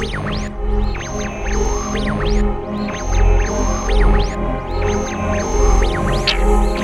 Thank you.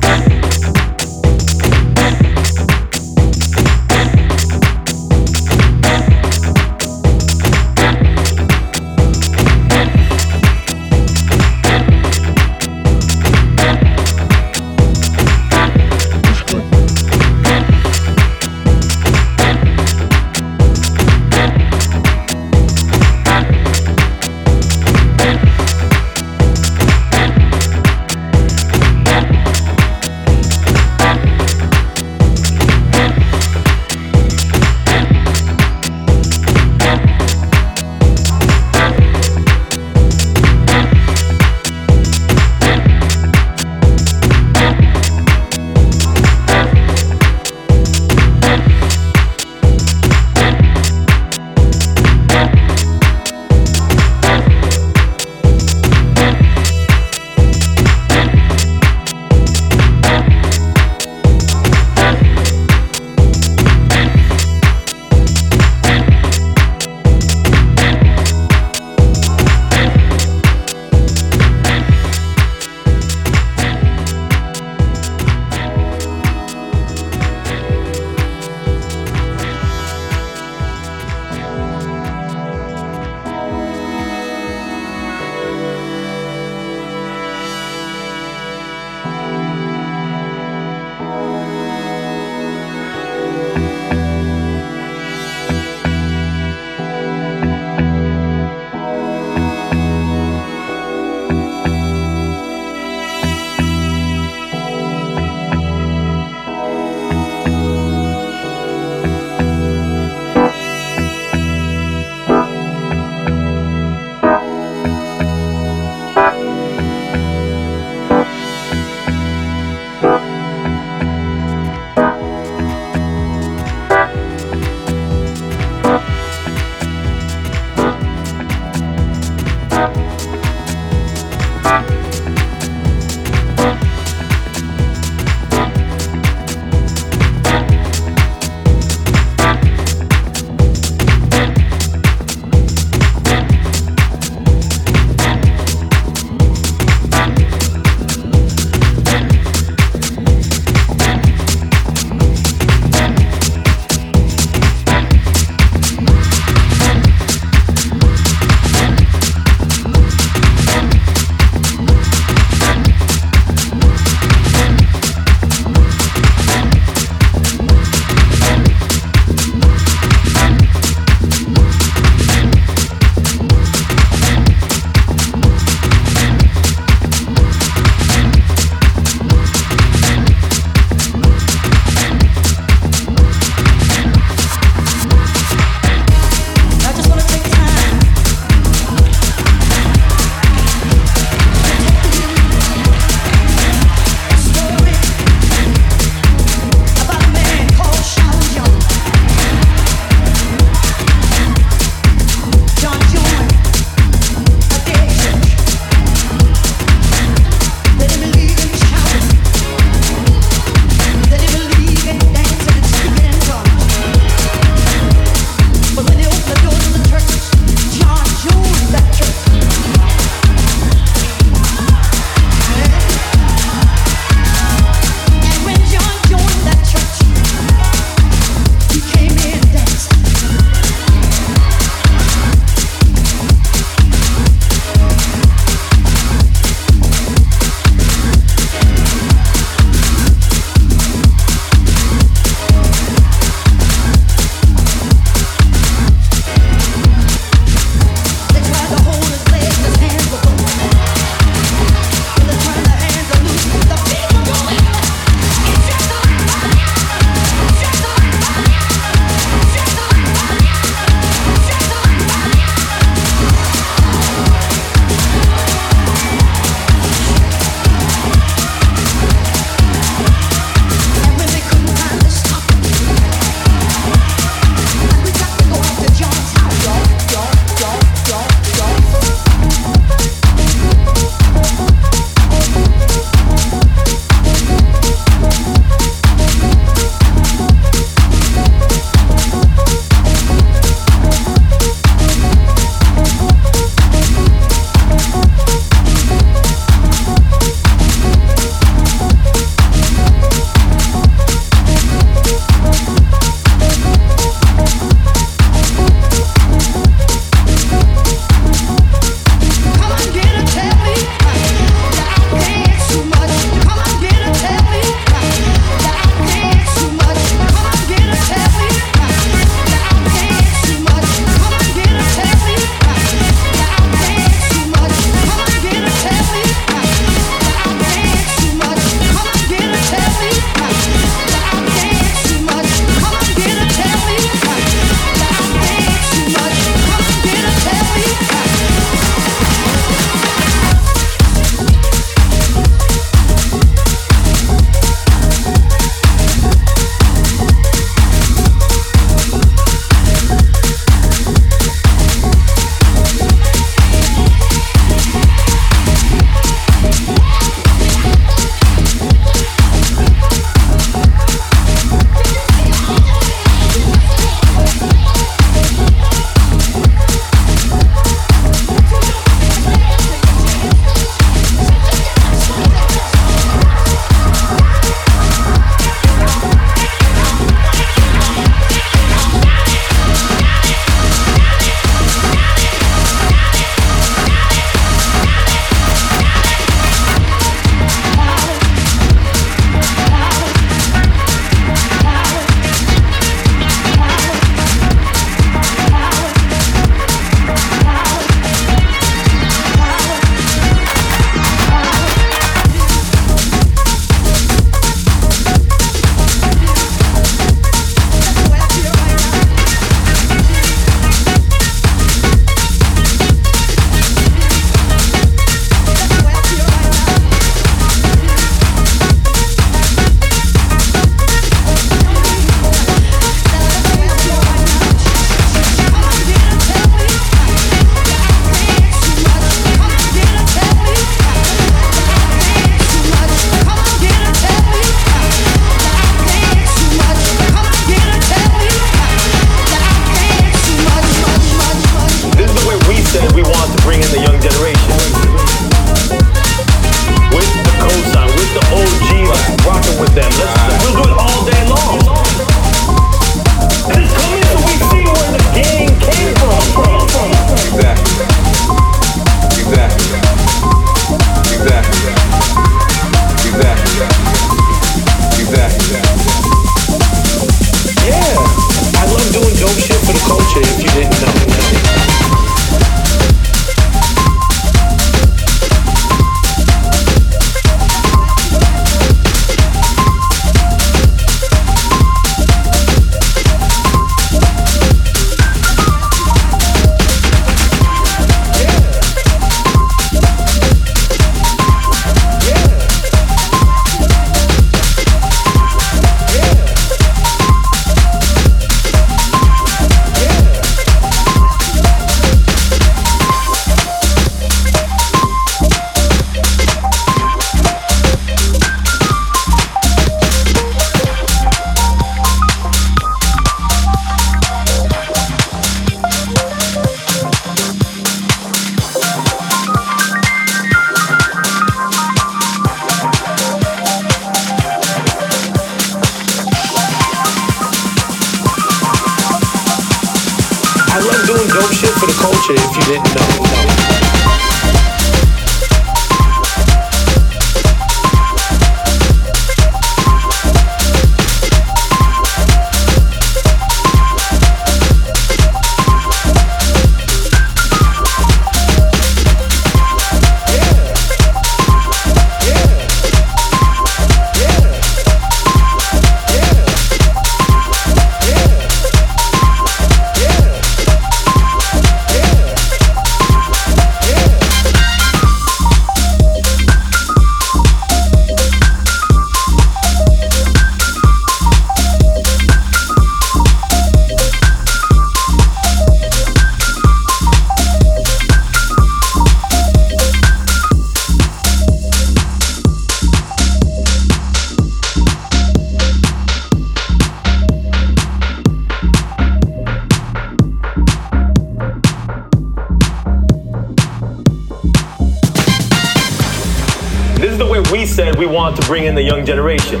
Generation.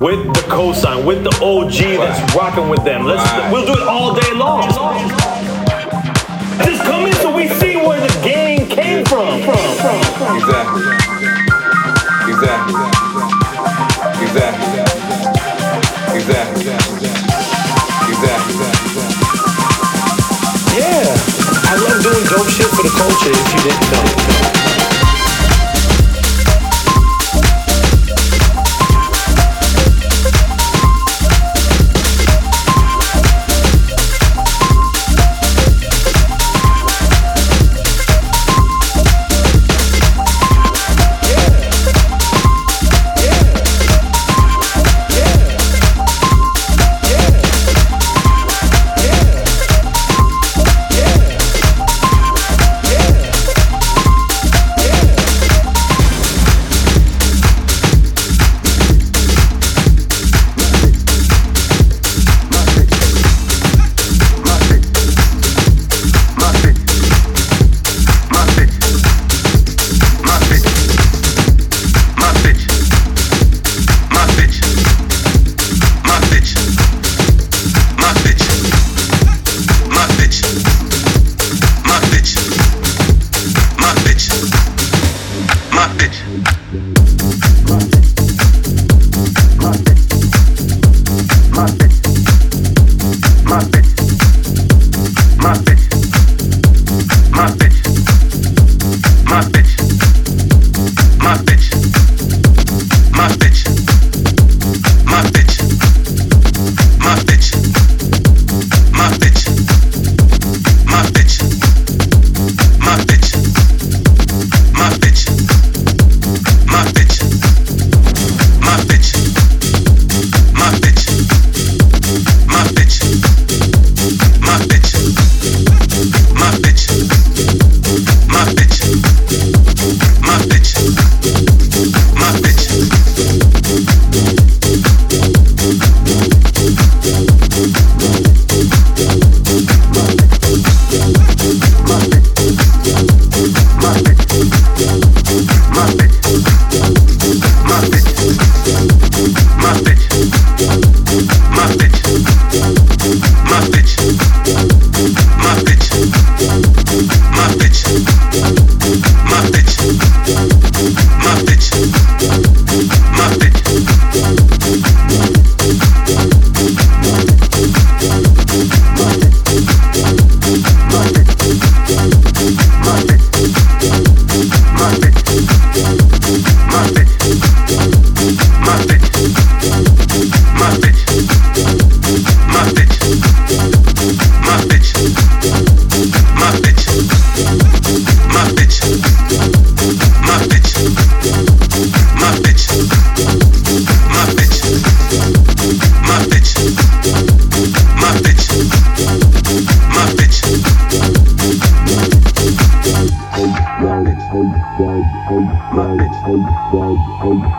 With the cosign, with the OG that's rocking with them. Let's we'll do it all day long. Just come in so we see where the game came from. Exactly. Exactly. Exactly. Exactly. Exactly. Yeah. I love doing dope shit for the culture if you didn't know.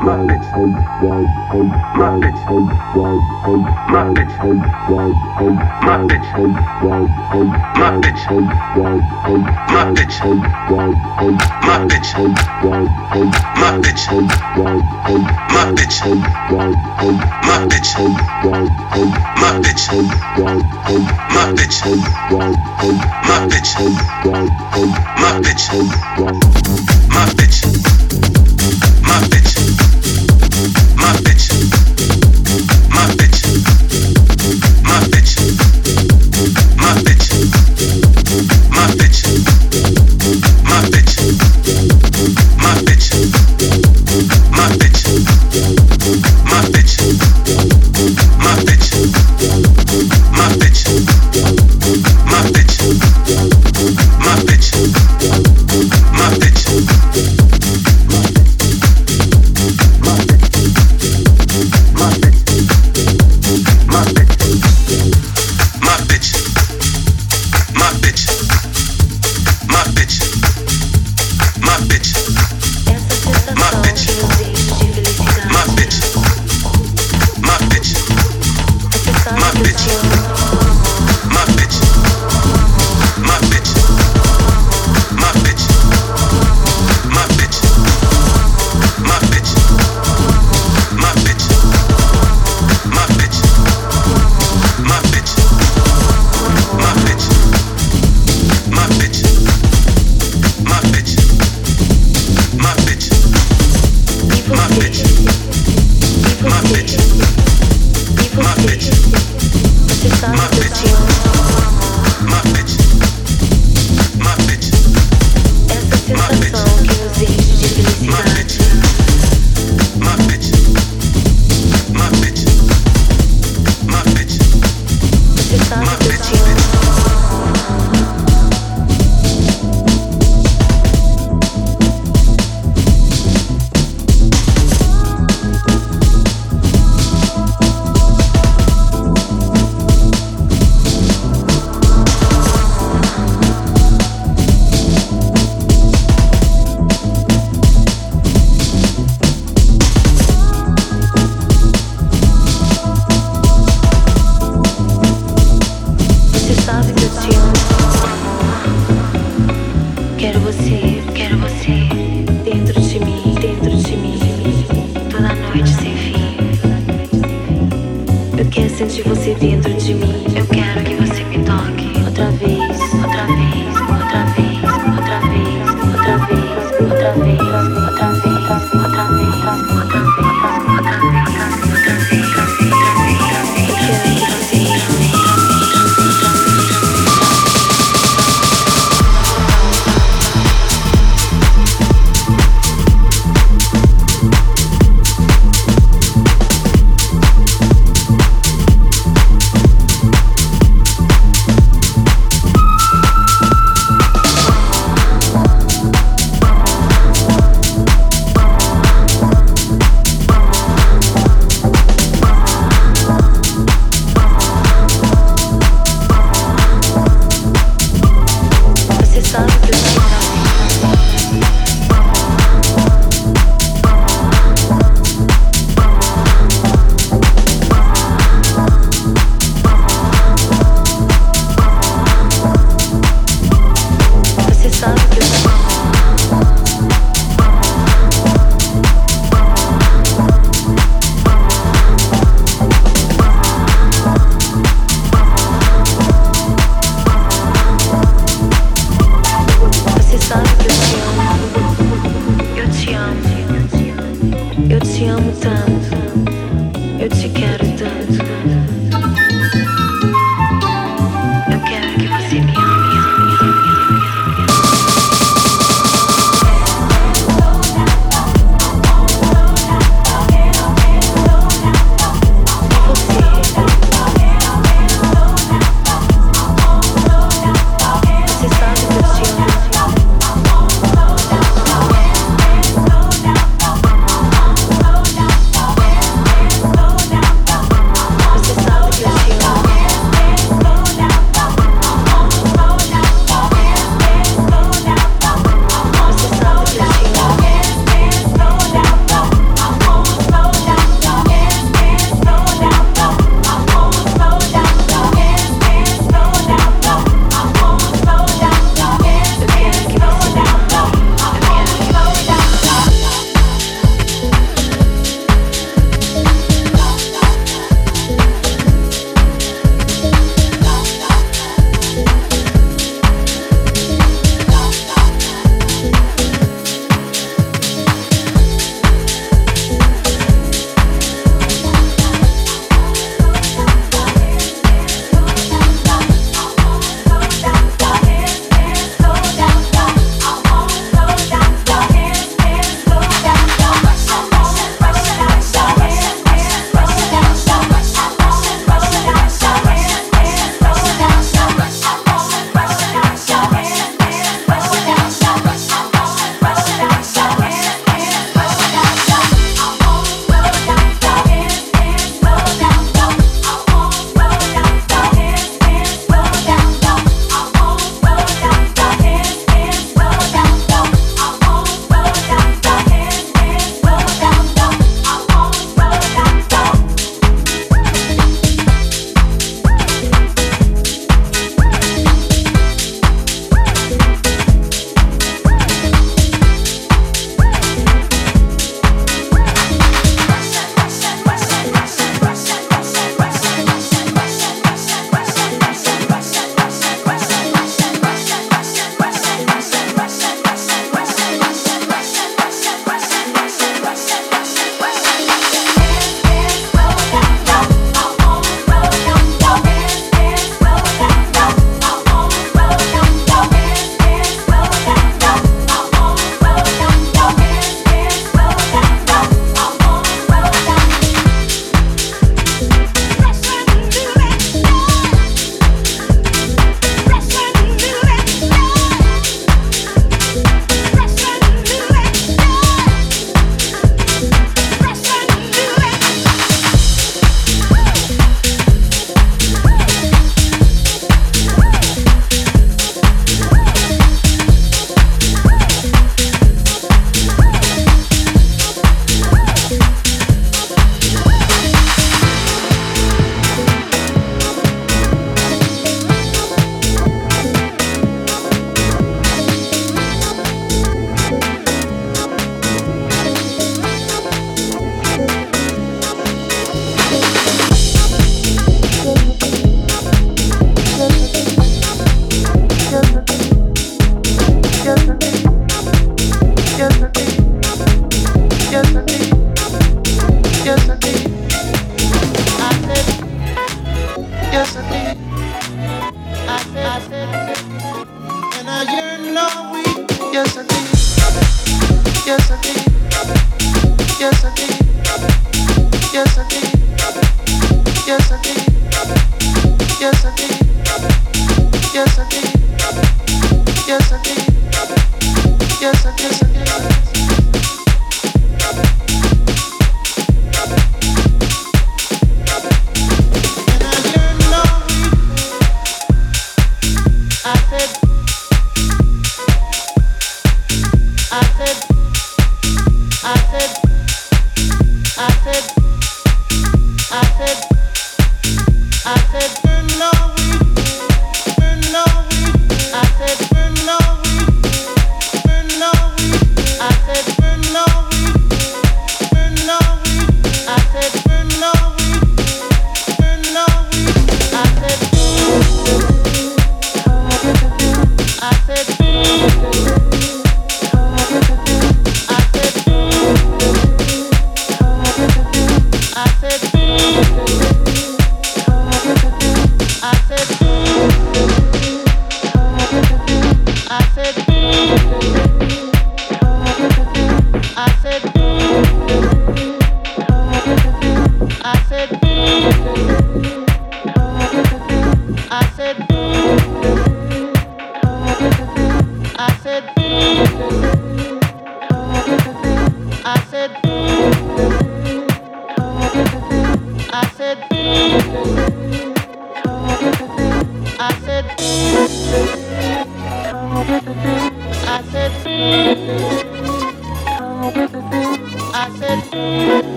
Muppets, Muppets, Muppets, Muppets, Muppets, Muppets, Muppets, Muppets, Muppets, Muppets, Muppets, my bitch, my bitch.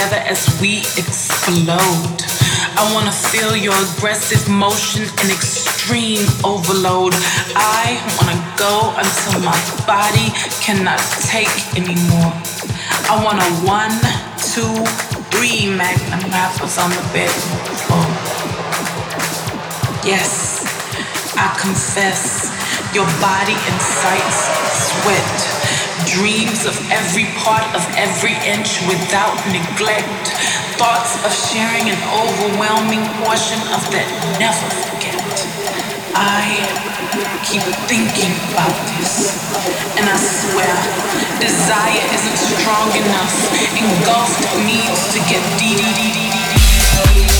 Together as we explode. I wanna feel your aggressive motion and extreme overload. I wanna go until my body cannot take anymore. I want a one, two, three magnum wrappers on the bedroom oh. floor. Yes, I confess, your body incites sweat, dreams of every part of every inch without neglect, thoughts of sharing an overwhelming portion of that never forget. I keep thinking about this, and I swear, desire isn't strong enough. Engulfed needs to get deep.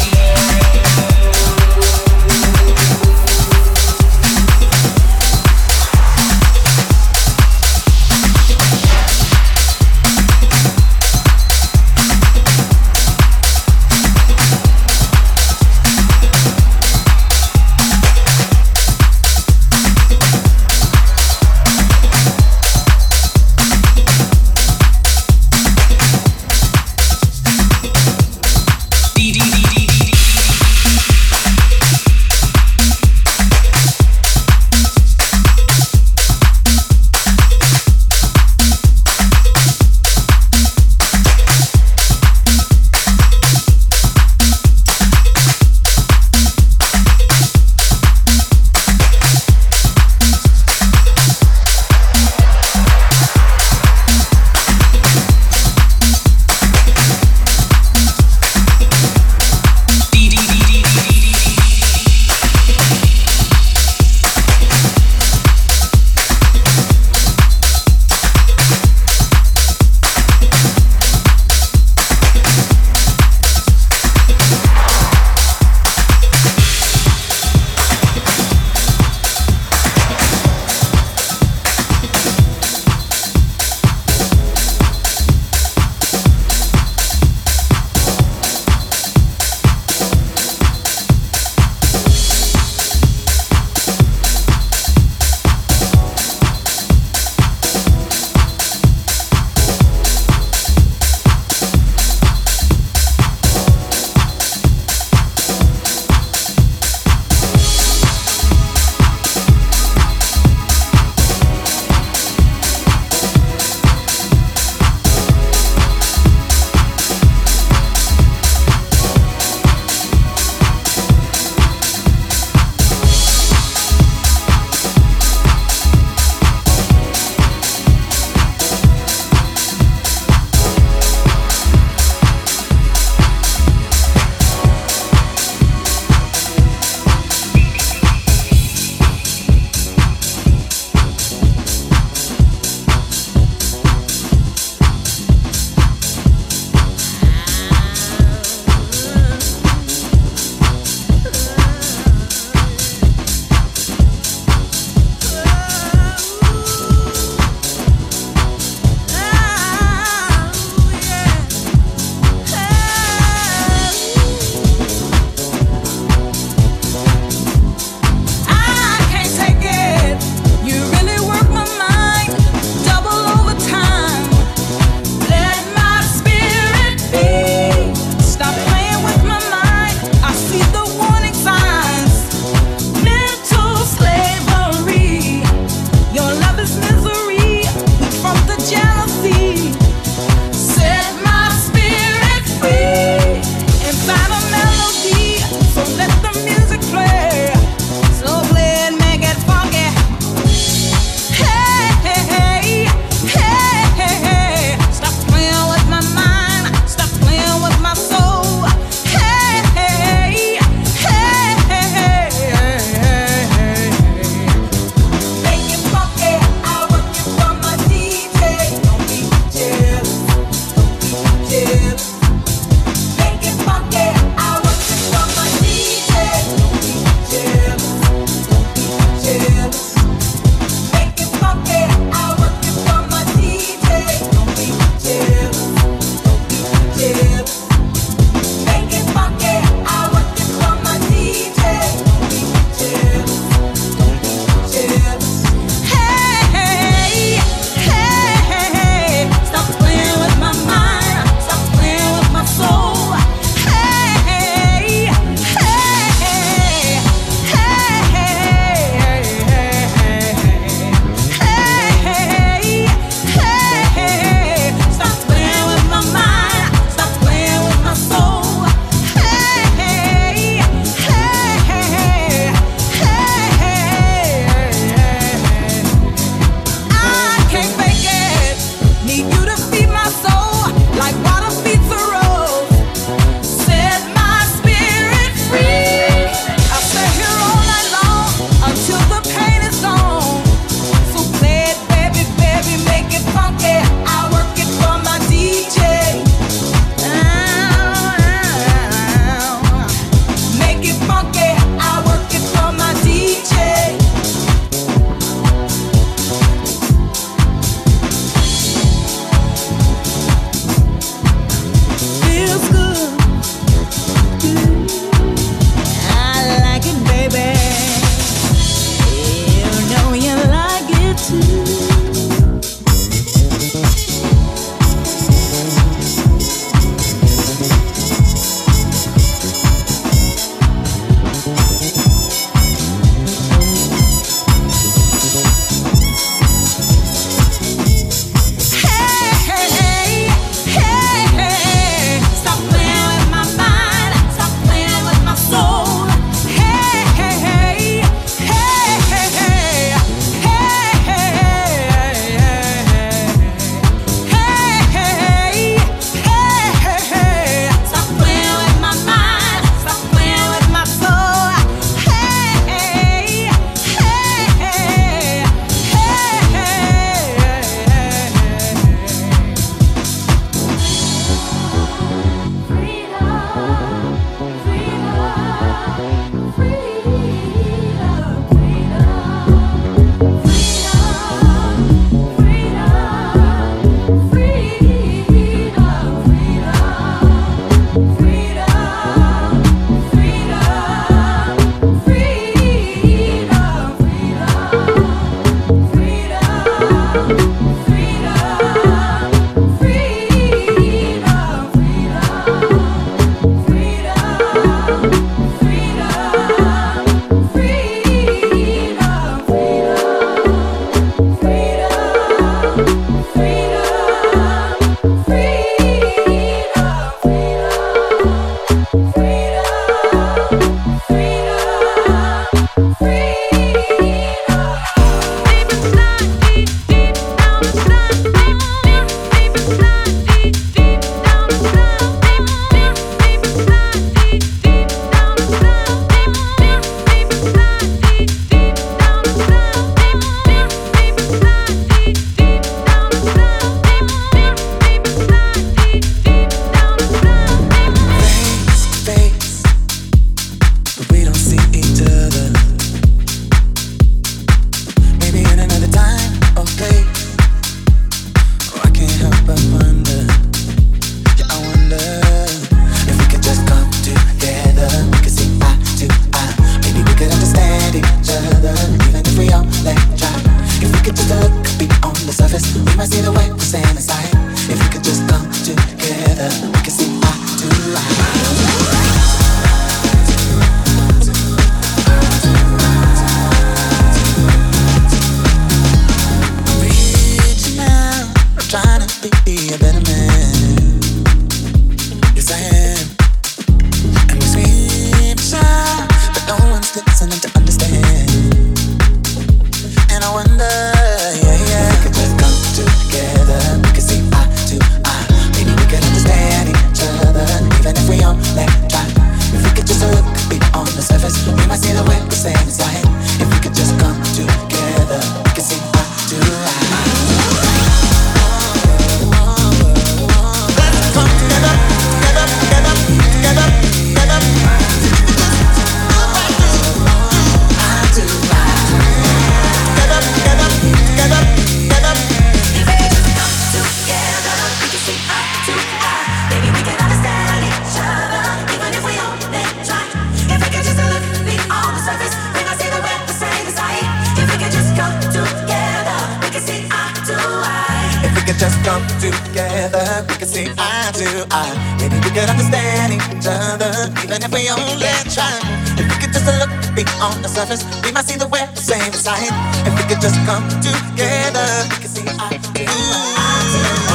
To eye. Maybe we could understand each other, even if we only try. If we could just look beyond the surface, we might see the way the same side. If we could just come together, we can see eye to eye.